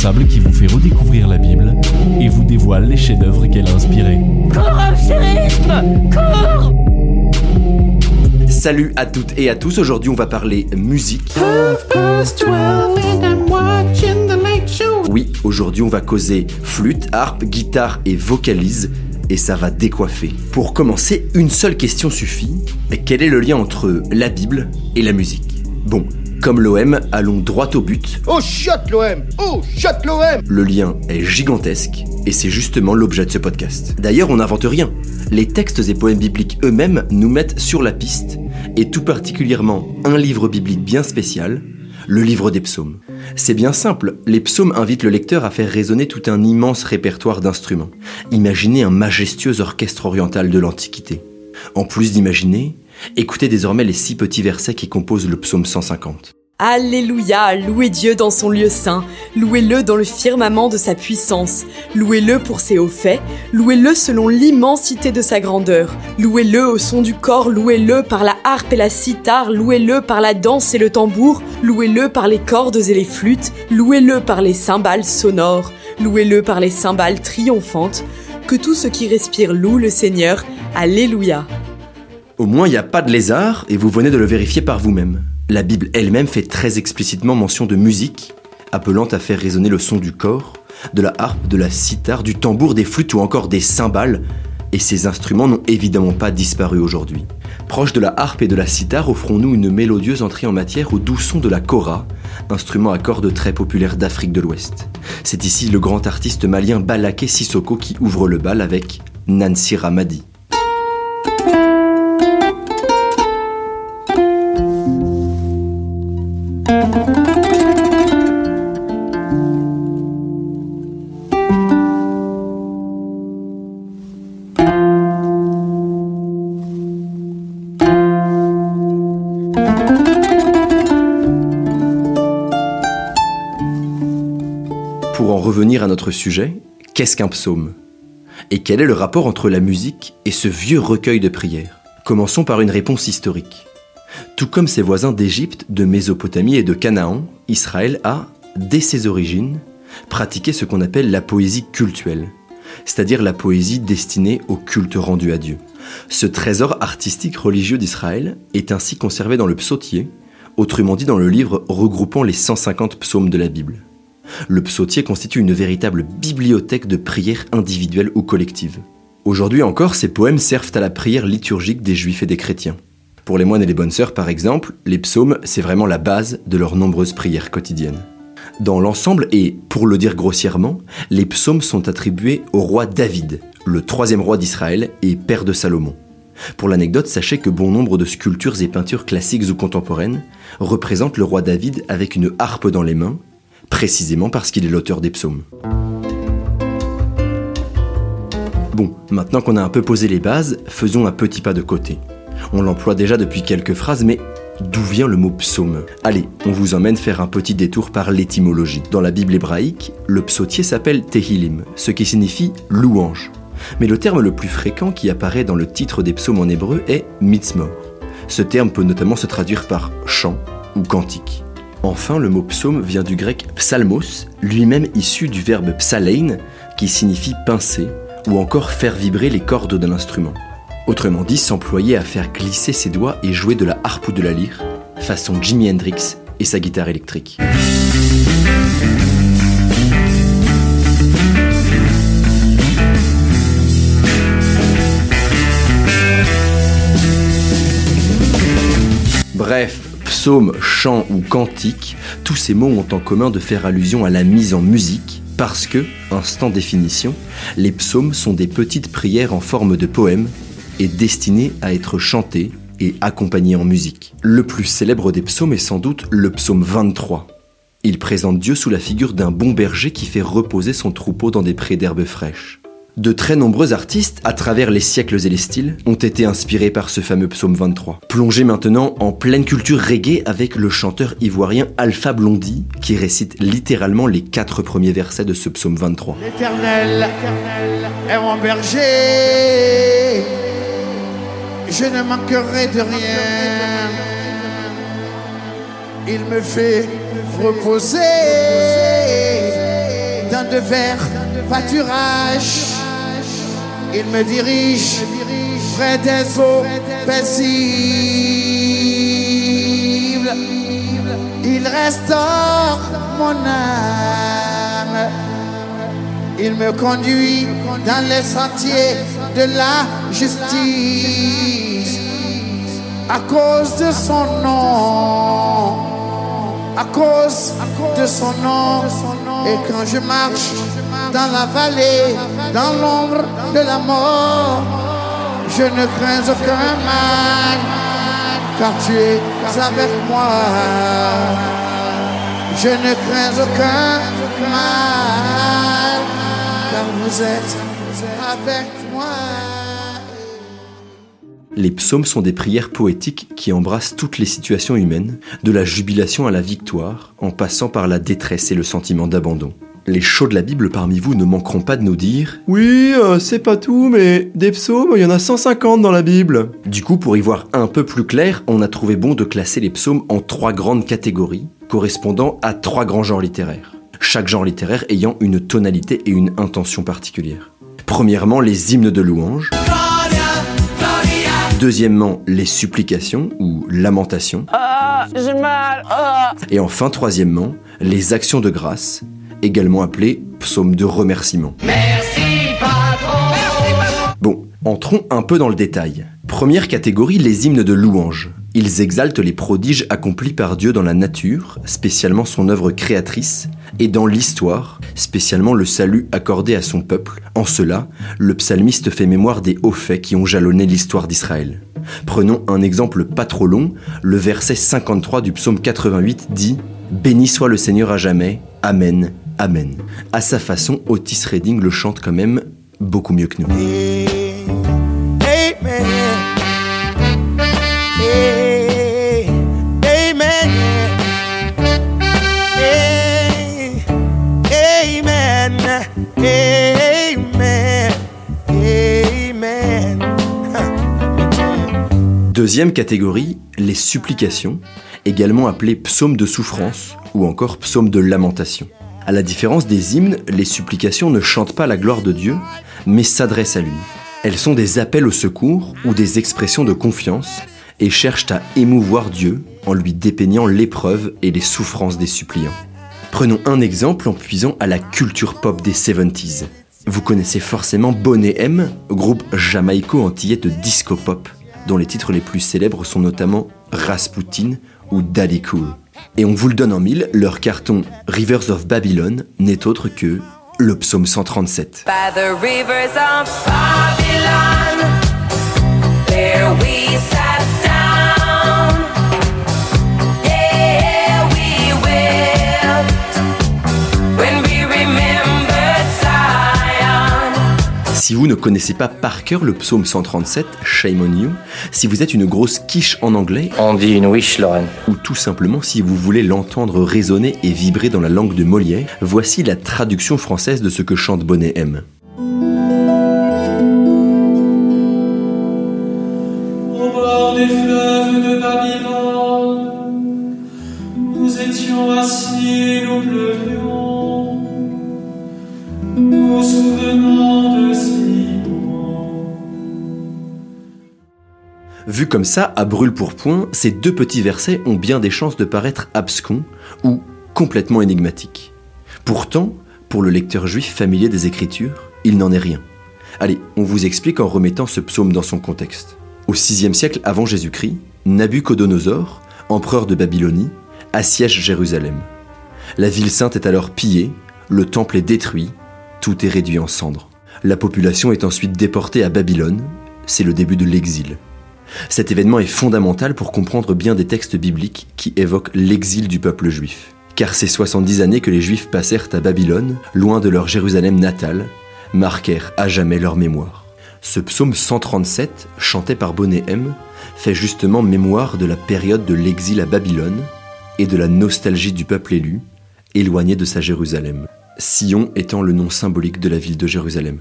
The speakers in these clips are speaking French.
responsable qui vous fait redécouvrir la Bible et vous dévoile les chefs-d'œuvre qu'elle a inspirés. Salut à toutes et à tous, aujourd'hui on va parler musique. Oui, aujourd'hui on va causer flûte, harpe, guitare et vocalise et ça va décoiffer. Pour commencer, une seule question suffit. Quel est le lien entre la Bible et la musique? Bon, comme l'OM, allons droit au but. Oh shot l'OM Oh shot l'OM Le lien est gigantesque et c'est justement l'objet de ce podcast. D'ailleurs, on n'invente rien. Les textes et poèmes bibliques eux-mêmes nous mettent sur la piste et tout particulièrement un livre biblique bien spécial, le livre des psaumes. C'est bien simple, les psaumes invitent le lecteur à faire résonner tout un immense répertoire d'instruments. Imaginez un majestueux orchestre oriental de l'Antiquité. En plus d'imaginer, écoutez désormais les six petits versets qui composent le psaume 150. Alléluia, louez Dieu dans son lieu saint, louez-le dans le firmament de sa puissance, louez-le pour ses hauts faits, louez-le selon l'immensité de sa grandeur, louez-le au son du corps, louez-le par la harpe et la cithare, louez-le par la danse et le tambour, louez-le par les cordes et les flûtes, louez-le par les cymbales sonores, louez-le par les cymbales triomphantes, que tout ce qui respire loue le Seigneur, Alléluia. Au moins, il n'y a pas de lézard et vous venez de le vérifier par vous-même. La Bible elle-même fait très explicitement mention de musique, appelant à faire résonner le son du corps, de la harpe, de la cithare, du tambour, des flûtes ou encore des cymbales, et ces instruments n'ont évidemment pas disparu aujourd'hui. Proche de la harpe et de la cithare, offrons-nous une mélodieuse entrée en matière au doux son de la kora, instrument à cordes très populaire d'Afrique de l'Ouest. C'est ici le grand artiste malien Balaké Sissoko qui ouvre le bal avec Nancy Ramadi. Pour en revenir à notre sujet, qu'est-ce qu'un psaume? Et quel est le rapport entre la musique et ce vieux recueil de prières? Commençons par une réponse historique. Tout comme ses voisins d'Égypte, de Mésopotamie et de Canaan, Israël a, dès ses origines, pratiqué ce qu'on appelle la poésie cultuelle, c'est-à-dire la poésie destinée au culte rendu à Dieu. Ce trésor artistique religieux d'Israël est ainsi conservé dans le psautier, autrement dit dans le livre regroupant les 150 psaumes de la Bible. Le psautier constitue une véritable bibliothèque de prières individuelles ou collectives. Aujourd'hui encore, ces poèmes servent à la prière liturgique des juifs et des chrétiens. Pour les moines et les bonnes sœurs, par exemple, les psaumes, c'est vraiment la base de leurs nombreuses prières quotidiennes. Dans l'ensemble, et pour le dire grossièrement, les psaumes sont attribués au roi David, le troisième roi d'Israël et père de Salomon. Pour l'anecdote, sachez que bon nombre de sculptures et peintures classiques ou contemporaines représentent le roi David avec une harpe dans les mains, précisément parce qu'il est l'auteur des psaumes. Bon, maintenant qu'on a un peu posé les bases, faisons un petit pas de côté. On l'emploie déjà depuis quelques phrases, mais d'où vient le mot psaume? Allez, on vous emmène faire un petit détour par l'étymologie. Dans la Bible hébraïque, le psautier s'appelle Tehillim, ce qui signifie louange. Mais le terme le plus fréquent qui apparaît dans le titre des psaumes en hébreu est mitzmor. Ce terme peut notamment se traduire par chant ou cantique. Enfin, le mot psaume vient du grec psalmos, lui-même issu du verbe psalein, qui signifie pincer ou encore faire vibrer les cordes d'un instrument. Autrement dit, s'employer à faire glisser ses doigts et jouer de la harpe ou de la lyre, façon Jimi Hendrix et sa guitare électrique. Bref, psaume, chant ou cantique, tous ces mots ont en commun de faire allusion à la mise en musique, parce que, instant définition, les psaumes sont des petites prières en forme de poèmes et destinées à être chantées et accompagnées en musique. Le plus célèbre des psaumes est sans doute le psaume 23. Il présente Dieu sous la figure d'un bon berger qui fait reposer son troupeau dans des prés d'herbes fraîches. De très nombreux artistes, à travers les siècles et les styles, ont été inspirés par ce fameux psaume 23. Plongez maintenant en pleine culture reggae avec le chanteur ivoirien Alpha Blondy, qui récite littéralement les quatre premiers versets de ce psaume 23. L'éternel est mon berger, je ne manquerai de rien. Il me fait reposer de vert pâturage. Il me dirige près des eaux paisibles. Il restaure mon âme. Il me conduit dans les sentiers de la justice à cause de son nom. À cause de son nom. Et quand je marche dans la vallée, dans l'ombre de la mort, je ne crains aucun mal, car tu es avec moi. Je ne crains aucun mal, car vous êtes avec moi. Les psaumes sont des prières poétiques qui embrassent toutes les situations humaines, de la jubilation à la victoire, en passant par la détresse et le sentiment d'abandon. Les chauds de la Bible parmi vous ne manqueront pas de nous dire Oui, euh, c'est pas tout, mais des psaumes, il y en a 150 dans la Bible. Du coup, pour y voir un peu plus clair, on a trouvé bon de classer les psaumes en trois grandes catégories, correspondant à trois grands genres littéraires. Chaque genre littéraire ayant une tonalité et une intention particulière. Premièrement, les hymnes de louange. Deuxièmement, les supplications ou lamentations. Et enfin, troisièmement, les actions de grâce, également appelées psaumes de remerciement. Bon, entrons un peu dans le détail. Première catégorie, les hymnes de louange. Ils exaltent les prodiges accomplis par Dieu dans la nature, spécialement son œuvre créatrice, et dans l'histoire, spécialement le salut accordé à son peuple. En cela, le psalmiste fait mémoire des hauts faits qui ont jalonné l'histoire d'Israël. Prenons un exemple pas trop long, le verset 53 du psaume 88 dit Béni soit le Seigneur à jamais, Amen, Amen. À sa façon, Otis Redding le chante quand même beaucoup mieux que nous. Deuxième catégorie, les supplications, également appelées psaumes de souffrance ou encore psaumes de lamentation. À la différence des hymnes, les supplications ne chantent pas la gloire de Dieu, mais s'adressent à lui. Elles sont des appels au secours ou des expressions de confiance et cherchent à émouvoir Dieu en lui dépeignant l'épreuve et les souffrances des suppliants. Prenons un exemple en puisant à la culture pop des 70s. Vous connaissez forcément Bonnet M, groupe jamaïco-antillais de disco pop, dont les titres les plus célèbres sont notamment Rasputin ou Daddy Cool. Et on vous le donne en mille, leur carton Rivers of Babylon n'est autre que le psaume 137. By the rivers of Babylon, there we Si vous ne connaissez pas par cœur le psaume 137, shame on you, si vous êtes une grosse quiche en anglais, On dit une wish, Lorraine. ou tout simplement si vous voulez l'entendre résonner et vibrer dans la langue de Molière, voici la traduction française de ce que chante Bonnet M. Au bord des fleuves de Babylone, nous étions assis et nous pleurions, Vu comme ça, à brûle pour point, ces deux petits versets ont bien des chances de paraître abscons ou complètement énigmatiques. Pourtant, pour le lecteur juif familier des Écritures, il n'en est rien. Allez, on vous explique en remettant ce psaume dans son contexte. Au VIe siècle avant Jésus-Christ, Nabuchodonosor, empereur de Babylonie, assiège Jérusalem. La ville sainte est alors pillée, le temple est détruit, tout est réduit en cendres. La population est ensuite déportée à Babylone, c'est le début de l'exil. Cet événement est fondamental pour comprendre bien des textes bibliques qui évoquent l'exil du peuple juif. Car ces 70 années que les juifs passèrent à Babylone, loin de leur Jérusalem natale, marquèrent à jamais leur mémoire. Ce psaume 137, chanté par Bonnet M, fait justement mémoire de la période de l'exil à Babylone et de la nostalgie du peuple élu, éloigné de sa Jérusalem. Sion étant le nom symbolique de la ville de Jérusalem.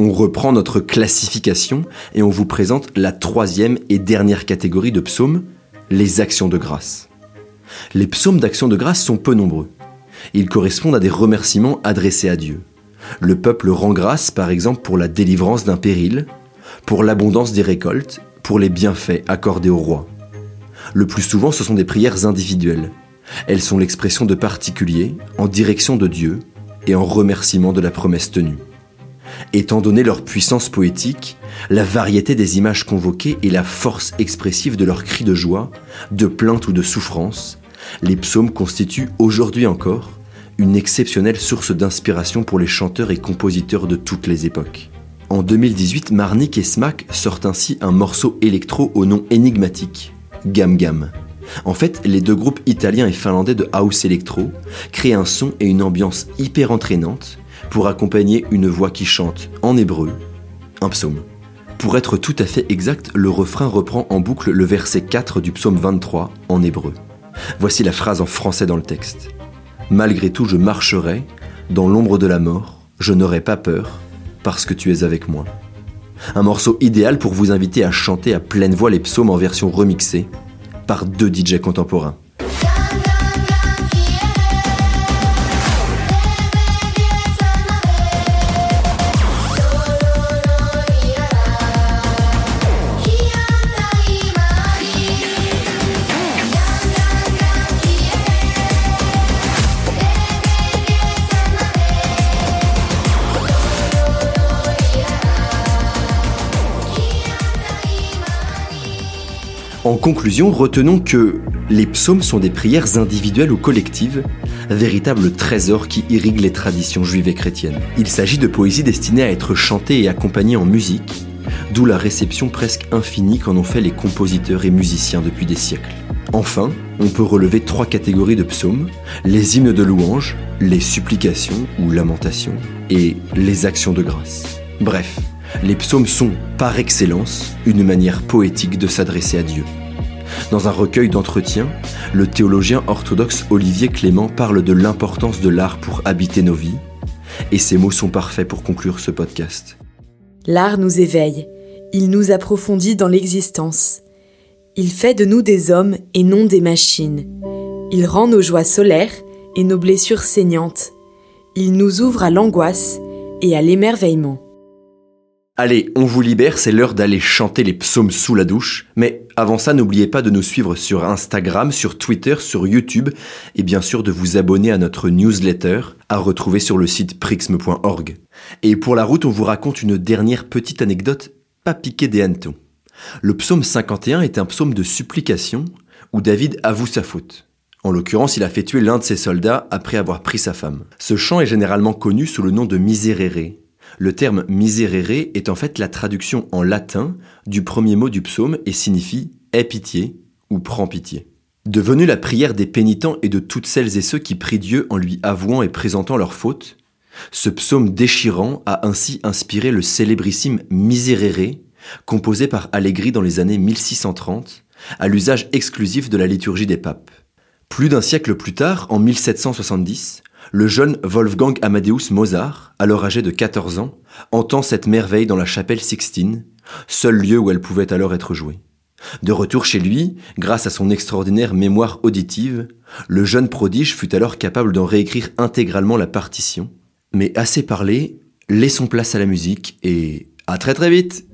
On reprend notre classification et on vous présente la troisième et dernière catégorie de psaumes, les actions de grâce. Les psaumes d'action de grâce sont peu nombreux. Ils correspondent à des remerciements adressés à Dieu. Le peuple rend grâce par exemple pour la délivrance d'un péril, pour l'abondance des récoltes, pour les bienfaits accordés au roi. Le plus souvent ce sont des prières individuelles. Elles sont l'expression de particuliers en direction de Dieu et en remerciement de la promesse tenue. Étant donné leur puissance poétique, la variété des images convoquées et la force expressive de leurs cris de joie, de plainte ou de souffrance, les psaumes constituent aujourd'hui encore une exceptionnelle source d'inspiration pour les chanteurs et compositeurs de toutes les époques. En 2018, Marnik et Smack sortent ainsi un morceau électro au nom énigmatique, Gam Gam. En fait, les deux groupes italiens et finlandais de house electro créent un son et une ambiance hyper entraînante pour accompagner une voix qui chante en hébreu un psaume. Pour être tout à fait exact, le refrain reprend en boucle le verset 4 du psaume 23 en hébreu. Voici la phrase en français dans le texte. Malgré tout, je marcherai dans l'ombre de la mort, je n'aurai pas peur, parce que tu es avec moi. Un morceau idéal pour vous inviter à chanter à pleine voix les psaumes en version remixée par deux DJ contemporains. En conclusion, retenons que les psaumes sont des prières individuelles ou collectives, véritables trésors qui irriguent les traditions juives et chrétiennes. Il s'agit de poésie destinée à être chantée et accompagnée en musique, d'où la réception presque infinie qu'en ont fait les compositeurs et musiciens depuis des siècles. Enfin, on peut relever trois catégories de psaumes, les hymnes de louange, les supplications ou lamentations, et les actions de grâce. Bref, les psaumes sont, par excellence, une manière poétique de s'adresser à Dieu. Dans un recueil d'entretiens, le théologien orthodoxe Olivier Clément parle de l'importance de l'art pour habiter nos vies, et ces mots sont parfaits pour conclure ce podcast. L'art nous éveille, il nous approfondit dans l'existence. Il fait de nous des hommes et non des machines. Il rend nos joies solaires et nos blessures saignantes. Il nous ouvre à l'angoisse et à l'émerveillement. Allez, on vous libère, c'est l'heure d'aller chanter les psaumes sous la douche. Mais avant ça, n'oubliez pas de nous suivre sur Instagram, sur Twitter, sur YouTube et bien sûr de vous abonner à notre newsletter à retrouver sur le site prixme.org. Et pour la route, on vous raconte une dernière petite anecdote pas piquée des hannetons. Le psaume 51 est un psaume de supplication où David avoue sa faute. En l'occurrence, il a fait tuer l'un de ses soldats après avoir pris sa femme. Ce chant est généralement connu sous le nom de miserere, le terme miserere est en fait la traduction en latin du premier mot du psaume et signifie aie pitié ou prends pitié. Devenu la prière des pénitents et de toutes celles et ceux qui prient Dieu en lui avouant et présentant leurs fautes, ce psaume déchirant a ainsi inspiré le célébrissime Miserere, composé par Allegri dans les années 1630, à l'usage exclusif de la liturgie des papes. Plus d'un siècle plus tard, en 1770, le jeune Wolfgang Amadeus Mozart, alors âgé de 14 ans, entend cette merveille dans la chapelle Sixtine, seul lieu où elle pouvait alors être jouée. De retour chez lui, grâce à son extraordinaire mémoire auditive, le jeune prodige fut alors capable d'en réécrire intégralement la partition. Mais assez parlé, laissons place à la musique et à très très vite